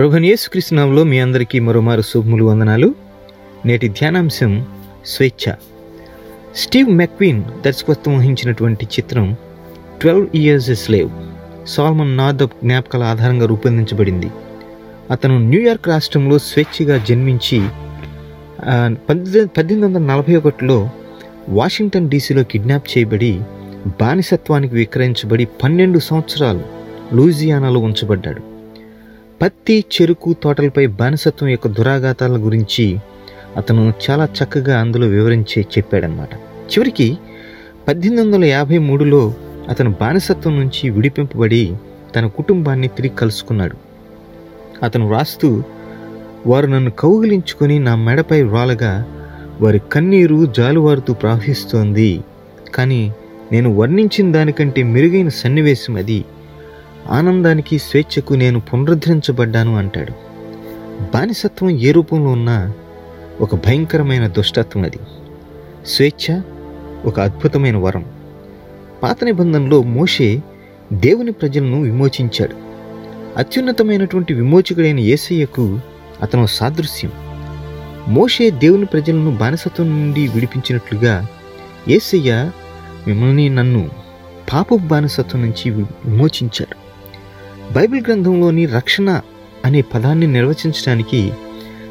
ప్రభుని యేసుకృష్ణంలో మీ అందరికీ మరోమారు శుభములు వందనాలు. నేటి ధ్యానాంశం స్వేచ్ఛ. స్టీవ్ మెక్వీన్ దర్శకత్వం వహించినటువంటి చిత్రం twelve years a slave. Solomon నాద్ జ్ఞాపకాల ఆధారంగా రూపొందించబడింది. అతను న్యూయార్క్ రాష్ట్రంలో స్వేచ్ఛగా జన్మించి పద్దెనిమిది పద్దెనిమిది వందల నలభై ఒకటిలో వాషింగ్టన్ డీసీలో కిడ్నాప్ చేయబడి బానిసత్వానికి విక్రయించబడి పన్నెండు సంవత్సరాలు లూజియానాలో ఉంచబడ్డాడు. పత్తి చెరుకు తోటలపై బానిసత్వం యొక్క దురాఘాతాల గురించి అతను చాలా చక్కగా అందులో వివరించి చెప్పాడనమాట చివరికి పద్దెనిమిది వందల యాభై మూడులో అతను బానిసత్వం నుంచి విడిపింపబడి తన కుటుంబాన్ని తిరిగి కలుసుకున్నాడు. అతను వ్రాస్తూ వారు నన్ను కౌగిలించుకొని నా మెడపై రాలగా వారి కన్నీరు జాలువారుతూ ప్రవహిస్తోంది. కానీ నేను వర్ణించిన దానికంటే మెరుగైన సన్నివేశం అది. ఆనందానికి స్వేచ్ఛకు నేను పునరుద్ధరించబడ్డాను అంటాడు. బానిసత్వం ఏ రూపంలో ఉన్నా ఒక భయంకరమైన దుష్టత్వం అది. స్వేచ్ఛ ఒక అద్భుతమైన వరం. పాత నిబంధనలో మోషే దేవుని ప్రజలను విమోచించాడు. అత్యున్నతమైనటువంటి విమోచకుడైన యేసయ్యకు అతను సాదృశ్యం. మోషే దేవుని ప్రజలను బానిసత్వం నుండి విడిపించినట్లుగా ఏసయ్య మిమ్మల్ని నన్ను పాపపు బానిసత్వం నుంచి వి- విమోచించాడు. బైబిల్ గ్రంథంలోని రక్షణ అనే పదాన్ని నిర్వచించడానికి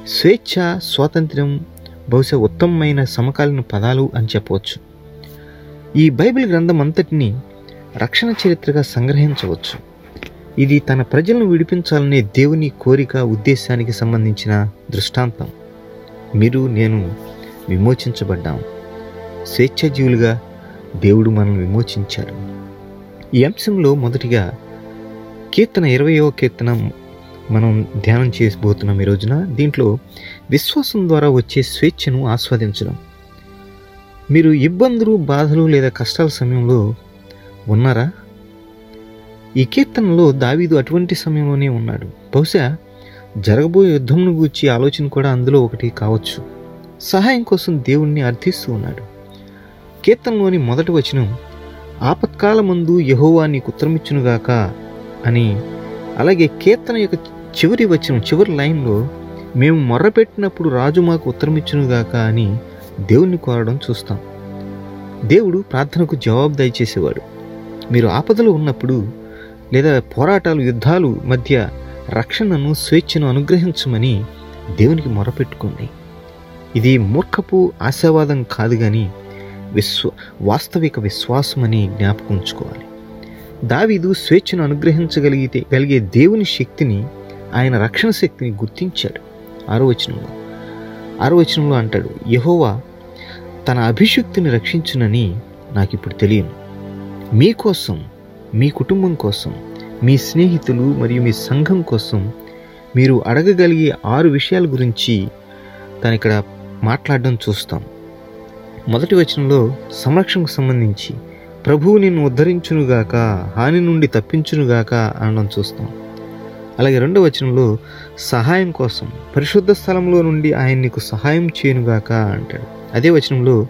స్వేచ్ఛ స్వాతంత్ర్యం బహుశా ఉత్తమమైన సమకాలీన పదాలు అని చెప్పవచ్చు. ఈ బైబిల్ గ్రంథం అంతటిని రక్షణ చరిత్రగా సంగ్రహించవచ్చు. ఇది తన ప్రజలను విడిపించాలనే దేవుని కోరిక ఉద్దేశానికి సంబంధించిన దృష్టాంతం. మీరు నేను విమోచించబడ్డాం. స్వేచ్ఛాజీవులుగా దేవుడు మనల్ని విమోచించారు. ఈ అంశంలో మొదటిగా కీర్తన ఇరవయో కీర్తన మనం ధ్యానం చేయబోతున్నాం ఈ రోజున. దీంట్లో విశ్వాసం ద్వారా వచ్చే స్వేచ్ఛను ఆస్వాదించడం. మీరు ఇబ్బందులు బాధలు లేదా కష్టాల సమయంలో ఉన్నారా? ఈ కీర్తనలో దావీదు అటువంటి సమయంలోనే ఉన్నాడు. బహుశా జరగబోయే యుద్ధంను గూర్చి ఆలోచన కూడా అందులో ఒకటి కావచ్చు. సహాయం కోసం దేవుణ్ణి అర్థిస్తూ ఉన్నాడు. కీర్తనలోని మొదటి వచనం ఆపత్కాలమందు యహోవా నీకు ఉత్తరమిచ్చునుగాక అని. అలాగే కీర్తన యొక్క చివరి వచ్చిన చివరి లైన్లో మేము మొర్రపెట్టినప్పుడు రాజు మాకు ఉత్తరమిచ్చునుగాక అని దేవుణ్ణి కోరడం చూస్తాం. దేవుడు ప్రార్థనకు జవాబు దయచేసేవాడు మీరు ఆపదలో ఉన్నప్పుడు లేదా పోరాటాలు యుద్ధాలు మధ్య రక్షణను స్వేచ్ఛను అనుగ్రహించమని దేవునికి మొరపెట్టుకోండి. ఇది మూర్ఖపు ఆశావాదం కాదు కానీ విశ్వ వాస్తవిక విశ్వాసం అని జ్ఞాపకం ఉంచుకోవాలి. దావీదు స్వేచ్ఛను అనుగ్రహించగలిగితే కలిగే దేవుని శక్తిని ఆయన రక్షణ శక్తిని గుర్తించాడు. ఆరో వచనంలో. అంటాడు యహోవా తన అభిషక్తిని రక్షించునని నాకు ఇప్పుడు తెలియను మీకోసం మీ కుటుంబం కోసం మీ స్నేహితులు మరియు మీ సంఘం కోసం మీరు అడగగలిగే ఆరు విషయాల గురించి తను ఇక్కడ మాట్లాడడం చూస్తాం. మొదటి వచనంలో సంరక్షణకు సంబంధించి ప్రభువు నిన్ను ఉద్ధరించునుగాక హాని నుండి తప్పించునుగాక అనడం చూస్తాం. అలాగే రెండవ వచనంలో సహాయం కోసం పరిశుద్ధ స్థలంలో నుండి ఆయన నీకు సహాయం చేయనుగాక అంటాడు. అదే వచనంలో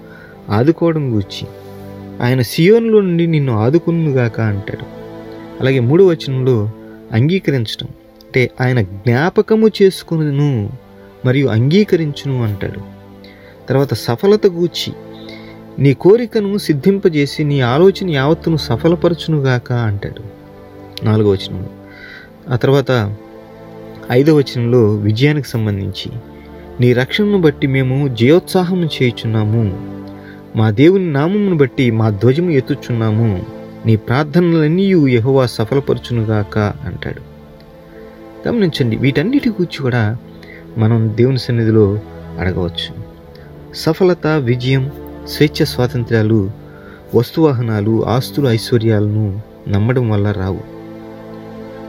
ఆదుకోవడం గూర్చి ఆయన సియోన్లో నుండి నిన్ను ఆదుకునుగాక అంటాడు. అలాగే మూడవ వచనంలో అంగీకరించడం అంటే ఆయన జ్ఞాపకము చేసుకును మరియు అంగీకరించును అంటాడు. తర్వాత సఫలత గూర్చి నీ కోరికను సిద్ధింపజేసి నీ ఆలోచన యావత్తును సఫలపరచునుగాక అంటాడు. నాలుగో వచనంలో. ఆ తర్వాత ఐదవ వచనంలో విజయానికి సంబంధించి నీ రక్షణను బట్టి మేము జయోత్సాహం చేయుచున్నాము. మా దేవుని నామమును బట్టి మా ధ్వజము ఎత్తుచున్నాము. నీ ప్రార్థనలన్నీ యహోవా సఫలపరచునుగాక అంటాడు. గమనించండి వీటన్నిటి గురించి కూడా మనం దేవుని సన్నిధిలో అడగవచ్చు. సఫలత విజయం స్వేచ్ఛ స్వాతంత్ర్యాలు వస్తువాహనాలు ఆస్తులు ఐశ్వర్యాలను నమ్మడం వల్ల రావు.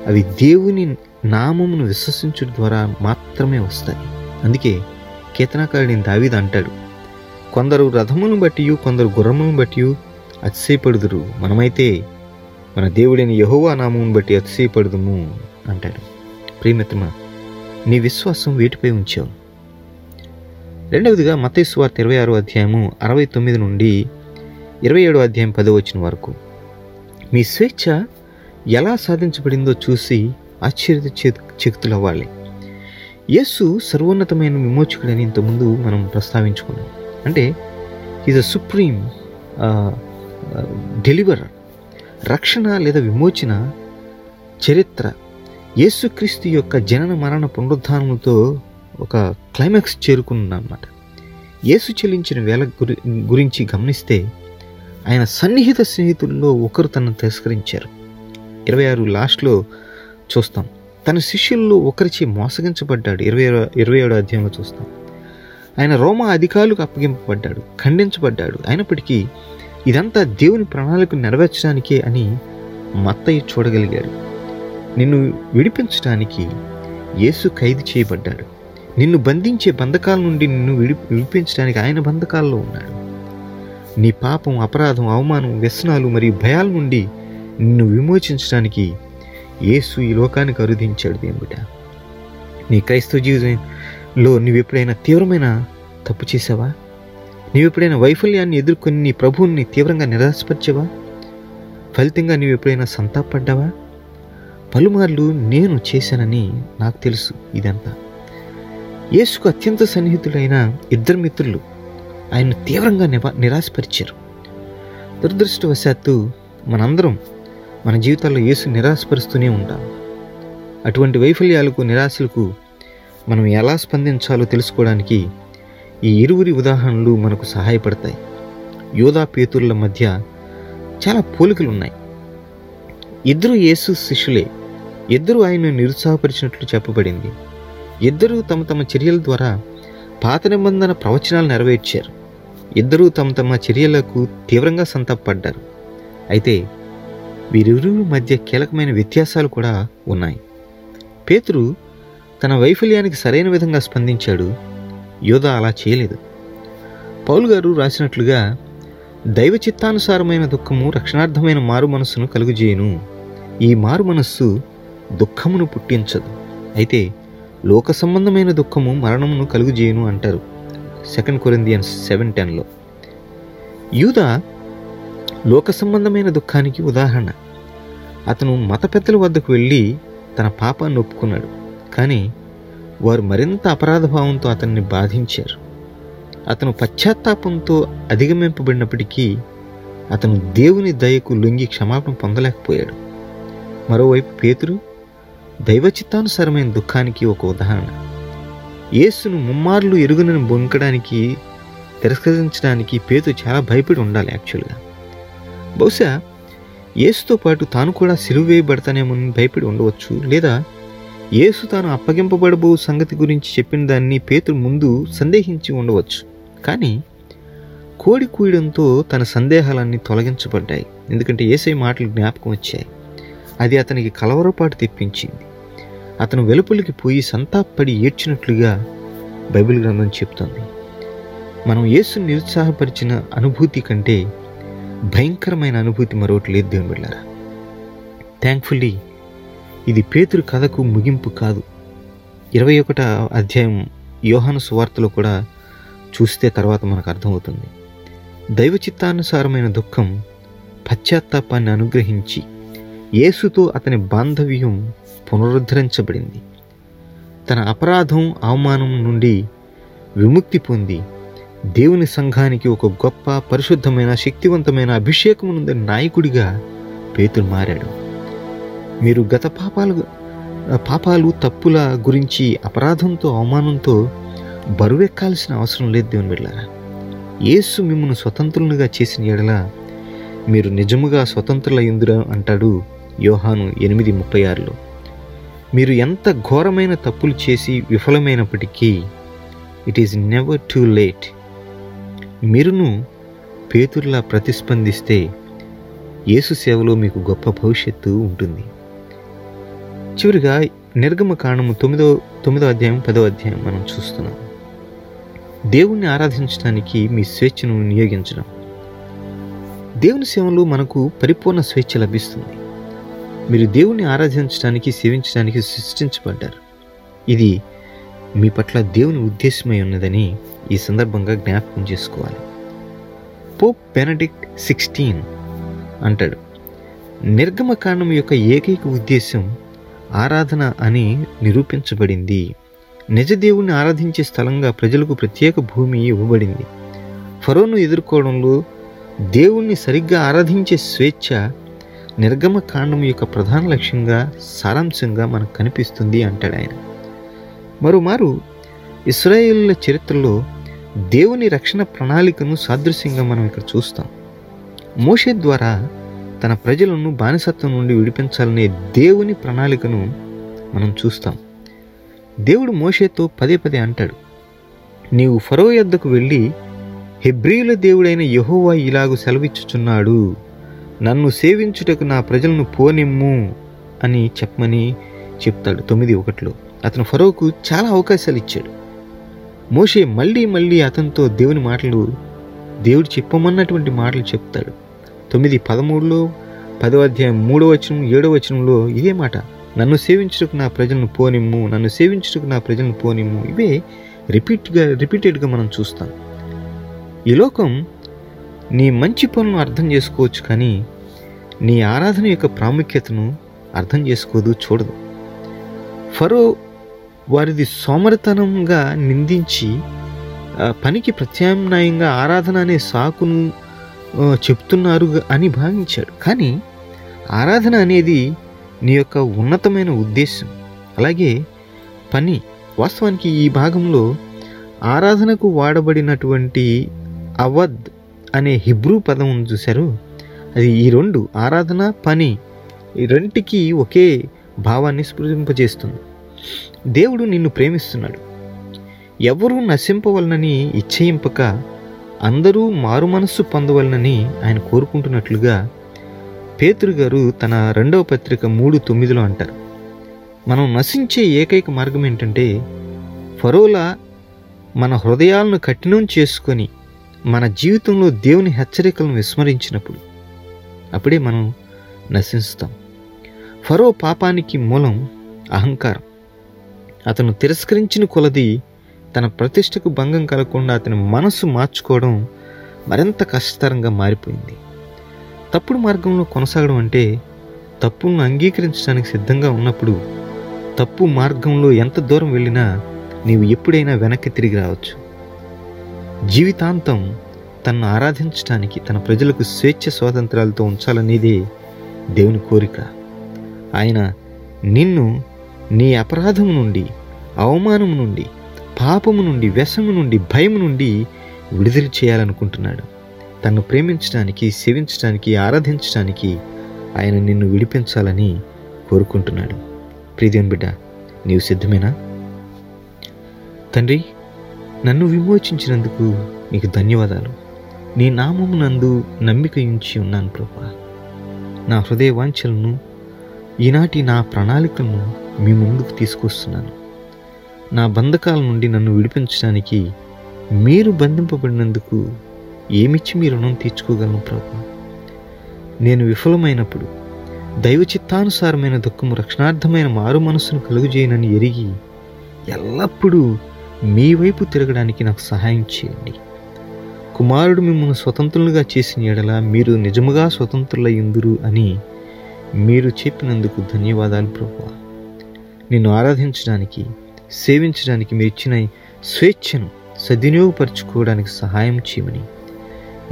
అవి దేవుని నామమును విశ్వసించడం ద్వారా మాత్రమే వస్తాయి. అందుకే కీర్తనాకారుడిని దావీద్ అంటాడు కొందరు రథములను బట్టి కొందరు గుర్రములను బట్టి అతిశయపడుదురు. మనమైతే మన దేవుడైన యహోవా నామమును బట్టి అతిశయపడుదుము అంటాడు. ప్రియమిత్రమా నీ విశ్వాసం వీటిపై ఉంచావు? రెండవదిగా మతేసు వార్త ఇరవై ఆరో అధ్యాయము అరవై తొమ్మిది నుండి ఇరవై ఏడో అధ్యాయం పదో వచ్చిన వరకు. మీ స్వేచ్ఛ ఎలా సాధించబడిందో చూసి ఆశ్చర్య చెక్తులవ్వాలి యేసు సర్వోన్నతమైన విమోచకుడని ఇంతకుముందు మనం ప్రస్తావించుకున్నాం. అంటే ఈజ్ అ సుప్రీం డెలివరర్ రక్షణ లేదా విమోచన చరిత్ర. యేసుక్రీస్తు యొక్క జనన మరణ పునరుద్ధానంతో ఒక క్లైమాక్స్ చేరుకున్నమాట యేసు చెల్లించిన వేల గురి గురించి గమనిస్తే ఆయన సన్నిహిత స్నేహితుల్లో ఒకరు తనను తిరస్కరించారు. ఇరవై ఆరు లాస్ట్లో చూస్తాం. తన శిష్యుల్లో ఒకరిచే మోసగించబడ్డాడు. ఇరవై ఇరవై ఏడో అధ్యాయంలో చూస్తాం. ఆయన రోమా అధికారులకు అప్పగింపబడ్డాడు. ఖండించబడ్డాడు. అయినప్పటికీ ఇదంతా దేవుని ప్రణాళిక నెరవేర్చడానికే అని మత్తయ్య చూడగలిగాడు. నిన్ను విడిపించడానికి యేసు ఖైదు చేయబడ్డాడు. నిన్ను బంధించే బంధకాల నుండి నిన్ను విడి విడిపించడానికి ఆయన బంధకాల్లో ఉన్నాడు. నీ పాపం అపరాధం అవమానం వ్యసనాలు మరియు భయాల నుండి నిన్ను విమోచించడానికి యేసు ఈ లోకానికి అరుదించాడు దేవుట నీ క్రైస్తవ జీవితంలో నువ్వు ఎప్పుడైనా తీవ్రమైన తప్పు చేసావా? నీవు ఎప్పుడైనా వైఫల్యాన్ని ఎదుర్కొని నీ ప్రభువుని తీవ్రంగా నిరాశపరిచావా? ఫలితంగా నీవు ఎప్పుడైనా సంతాపడ్డావా పలుమార్లు నేను చేశానని నాకు తెలుసు ఇదంతా. యేసుకు అత్యంత సన్నిహితులైన ఇద్దరు మిత్రులు ఆయన తీవ్రంగా నివా నిరాశపరిచారు. దురదృష్టవశాత్తు మనందరం మన జీవితాల్లో యేసు నిరాశపరుస్తూనే ఉంటాం అటువంటి వైఫల్యాలకు నిరాశలకు మనం ఎలా స్పందించాలో తెలుసుకోవడానికి ఈ ఇరువురి ఉదాహరణలు మనకు సహాయపడతాయి. యోధా పేతుర్ల మధ్య చాలా పోలికలు ఉన్నాయి ఇద్దరు యేసు శిష్యులే ఇద్దరు ఆయన నిరుత్సాహపరిచినట్లు చెప్పబడింది. ఇద్దరూ తమ తమ చర్యల ద్వారా పాత నిబంధన ప్రవచనాలు నెరవేర్చారు. ఇద్దరూ తమ తమ చర్యలకు తీవ్రంగా సంతపడ్డారు అయితే వీరిరువురి మధ్య కీలకమైన వ్యత్యాసాలు కూడా ఉన్నాయి. పేతురు తన వైఫల్యానికి సరైన విధంగా స్పందించాడు. యోధ అలా చేయలేదు. పౌల్ గారు రాసినట్లుగా దైవ చిత్తానుసారమైన దుఃఖము రక్షణార్థమైన మారు మనస్సును కలుగుజేయును. ఈ మారు మనస్సు దుఃఖమును పుట్టించదు. అయితే లోక సంబంధమైన దుఃఖము మరణమును కలుగుజేయును అంటారు. సెకండ్ కొరిందియన్స్ సెవెన్ టెన్లో యూదా లోక సంబంధమైన దుఃఖానికి ఉదాహరణ. అతను మత పెద్దల వద్దకు వెళ్ళి తన పాపాన్ని ఒప్పుకున్నాడు. కానీ వారు మరింత అపరాధభావంతో అతన్ని బాధించారు. అతను పశ్చాత్తాపంతో అధిగమింపబడినప్పటికీ అతను దేవుని దయకు లొంగి క్షమాపణ పొందలేకపోయాడు. మరోవైపు పేతురు దైవచిత్తానుసారమైన దుఃఖానికి ఒక ఉదాహరణ. యేసును ముమ్మార్లు ఎరుగునని బొంకడానికి తిరస్కరించడానికి పేతు చాలా భయపడి ఉండాలి యాక్చువల్గా. బహుశా యేసుతో పాటు తాను కూడా సిలువ వేయబడతానేమని భయపడి ఉండవచ్చు లేదా యేసు తాను అప్పగింపబడబో సంగతి గురించి చెప్పిన దాన్ని పేతుడు ముందు సందేహించి ఉండవచ్చు. కానీ కోడి కూయడంతో తన సందేహాలన్నీ తొలగించబడ్డాయి. ఎందుకంటే ఏసై మాటలు జ్ఞాపకం వచ్చాయి. అది అతనికి కలవరపాటు తెప్పించింది. అతను వెలుపలికి పోయి సంతాపడి ఏడ్చినట్లుగా బైబిల్ గ్రంథం చెప్తోంది. మనం యేసుని నిరుత్సాహపరిచిన అనుభూతి కంటే భయంకరమైన అనుభూతి మరొకటి లేదు దేవుని బిళ్ళారా థ్యాంక్ఫుల్లీ ఇది పేతురు కథకు ముగింపు కాదు. ఇరవై ఒకట అధ్యాయం యోహాను సువార్తలో కూడా చూస్తే తర్వాత మనకు అర్థమవుతుంది. దైవ చిత్తానుసారమైన దుఃఖం పశ్చాత్తాపాన్ని అనుగ్రహించి యేసుతో అతని బాంధవ్యం పునరుద్ధరించబడింది. తన అపరాధం అవమానం నుండి విముక్తి పొంది దేవుని సంఘానికి ఒక గొప్ప పరిశుద్ధమైన శక్తివంతమైన అభిషేకమునుంది నాయకుడిగా పేతురు మారాడు. మీరు గత పాపాలు పాపాలు తప్పుల గురించి అపరాధంతో అవమానంతో బరువెక్కాల్సిన అవసరం లేదు దేవుని బిడ్డారా యేసు మిమ్మల్ని స్వతంత్రులుగా చేసిన ఎడల మీరు నిజముగా స్వతంత్రులయ్యుందిరా అంటాడు యోహాను ఎనిమిది ముప్పై ఆరులో మీరు ఎంత ఘోరమైన తప్పులు చేసి విఫలమైనప్పటికీ it is never too late మీరును పేతుర్లా ప్రతిస్పందిస్తే యేసు సేవలో మీకు గొప్ప భవిష్యత్తు ఉంటుంది. చివరిగా నిర్గమ కాండము తొమ్మిదో తొమ్మిదో అధ్యాయం పదో అధ్యాయం మనం చూస్తున్నాం. దేవుణ్ణి ఆరాధించడానికి మీ స్వేచ్ఛను వినియోగించడం. దేవుని సేవలో మనకు పరిపూర్ణ స్వేచ్ఛ లభిస్తుంది. మీరు దేవుణ్ణి ఆరాధించడానికి సేవించడానికి సృష్టించబడ్డారు. ఇది మీ పట్ల దేవుని ఉద్దేశమై ఉన్నదని ఈ సందర్భంగా జ్ఞాపకం చేసుకోవాలి. పోప్ బెనడిక్ట్ సిక్స్టీన్ అంటాడు నిర్గమకాండం యొక్క ఏకైక ఉద్దేశం ఆరాధన అని నిరూపించబడింది. నిజ దేవుణ్ణి ఆరాధించే స్థలంగా ప్రజలకు ప్రత్యేక భూమి ఇవ్వబడింది. ఫరోను ఎదుర్కోవడంలో దేవుణ్ణి సరిగ్గా ఆరాధించే స్వేచ్ఛ నిర్గమ కాండం యొక్క ప్రధాన లక్ష్యంగా సారాంశంగా మనకు కనిపిస్తుంది అంటాడు ఆయన. మరోమారు ఇస్రాయేళ్ళ చరిత్రలో దేవుని రక్షణ ప్రణాళికను సాదృశ్యంగా మనం ఇక్కడ చూస్తాం. మోషే ద్వారా తన ప్రజలను బానిసత్వం నుండి విడిపించాలనే దేవుని ప్రణాళికను మనం చూస్తాం. దేవుడు మోషేతో పదే పదే అంటాడు నీవు ఫరో యొద్దకు వెళ్ళి హెబ్రియుల దేవుడైన యెహోవా ఇలాగు సెలవిచ్చుచున్నాడు. నన్ను సేవించుటకు నా ప్రజలను పోనిమ్ము అని చెప్పమని చెప్తాడు. తొమ్మిది ఒకటిలో అతను ఫరోకు చాలా అవకాశాలు ఇచ్చాడు. మోషే మళ్ళీ మళ్ళీ అతనితో దేవుని మాటలు దేవుడు చెప్పమన్నటువంటి మాటలు చెప్తాడు. తొమ్మిది పదమూడులో పదో అధ్యాయం మూడో వచనం ఏడో వచనంలో ఇదే మాట నన్ను సేవించుటకు నా ప్రజలను పోనిమ్ము నన్ను సేవించుటకు నా ప్రజలను పోనిమ్ము. ఇవే రిపీట్గా రిపీటెడ్గా మనం చూస్తాం. ఈ లోకం నీ మంచి పనులను అర్థం చేసుకోవచ్చు కానీ నీ ఆరాధన యొక్క ప్రాముఖ్యతను అర్థం చేసుకోదు చూడదు. ఫరో వారిది సోమరితనంగా నిందించి పనికి ప్రత్యామ్నాయంగా ఆరాధన అనే సాకును చెప్తున్నారు అని భావించాడు. కానీ ఆరాధన అనేది నీ యొక్క ఉన్నతమైన ఉద్దేశం. అలాగే పని. వాస్తవానికి ఈ భాగంలో ఆరాధనకు వాడబడినటువంటి అవద్ అనే హిబ్రూ పదం ఉంది చూశారు. అది ఈ రెండు ఆరాధన పని ఈ రెంటికి ఒకే భావాన్ని స్ఫురింపజేస్తుంది. దేవుడు నిన్ను ప్రేమిస్తున్నాడు. ఎవరూ నశింపవలనని ఇచ్చయింపక అందరూ మారు మనస్సు పొందవలనని ఆయన కోరుకుంటున్నట్లుగా పేతురు గారు తన రెండవ పత్రిక మూడు తొమ్మిదిలో అంటారు. మనం నశించే ఏకైక మార్గం ఏంటంటే ఫరోలా మన హృదయాలను కఠినం చేసుకొని మన జీవితంలో దేవుని హెచ్చరికలను విస్మరించినప్పుడు అప్పుడే మనం నశిస్తాం ఫరో పాపానికి మూలం అహంకారం. అతను తిరస్కరించిన కొలది తన ప్రతిష్టకు భంగం కలగకుండా అతని మనసు మార్చుకోవడం మరింత కష్టతరంగా మారిపోయింది. తప్పుడు మార్గంలో కొనసాగడం అంటే తప్పును అంగీకరించడానికి సిద్ధంగా ఉన్నప్పుడు తప్పు మార్గంలో ఎంత దూరం వెళ్ళినా నీవు ఎప్పుడైనా వెనక్కి తిరిగి రావచ్చు. జీవితాంతం తనను ఆరాధించడానికి తన ప్రజలకు స్వేచ్ఛ స్వాతంత్రాలతో ఉంచాలనేదే దేవుని కోరిక. ఆయన నిన్ను నీ అపరాధం నుండి అవమానం నుండి పాపము నుండి వ్యసము నుండి భయం నుండి విడుదల చేయాలనుకుంటున్నాడు. తన్ను ప్రేమించడానికి సేవించడానికి ఆరాధించడానికి ఆయన నిన్ను విడిపించాలని కోరుకుంటున్నాడు. ప్రీతియన్ బిడ్డ నీవు సిద్ధమేనా? తండ్రి నన్ను విమోచించినందుకు నీకు ధన్యవాదాలు. నీ నామము నందు నమ్మిక ఉంచి ఉన్నాను ప్రభా. నా హృదయ వాంఛలను ఈనాటి నా ప్రణాళికను మీ ముందుకు తీసుకొస్తున్నాను. నా బంధకాల నుండి నన్ను విడిపించడానికి మీరు బంధింపబడినందుకు ఏమిచ్చి మీ రుణం తీర్చుకోగలను ప్రభు? నేను విఫలమైనప్పుడు దైవ చిత్తానుసారమైన దుఃఖము రక్షణార్థమైన మారు మనసును కలుగుజేయనని ఎరిగి ఎల్లప్పుడూ మీ వైపు తిరగడానికి నాకు సహాయం చేయండి. కుమారుడు మిమ్మల్ని స్వతంత్రులుగా చేసిన ఎడల మీరు నిజముగా స్వతంత్రులయ్యుందురు అని మీరు చెప్పినందుకు ధన్యవాదాలు ప్రభు నిన్ను ఆరాధించడానికి సేవించడానికి మీరు ఇచ్చిన స్వేచ్ఛను సద్వినియోగపరచుకోవడానికి సహాయం చేయమని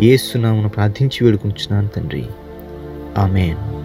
ఏసునామును ప్రార్థించి వేడుకుంటున్నాను తండ్రి. ఆమెన్.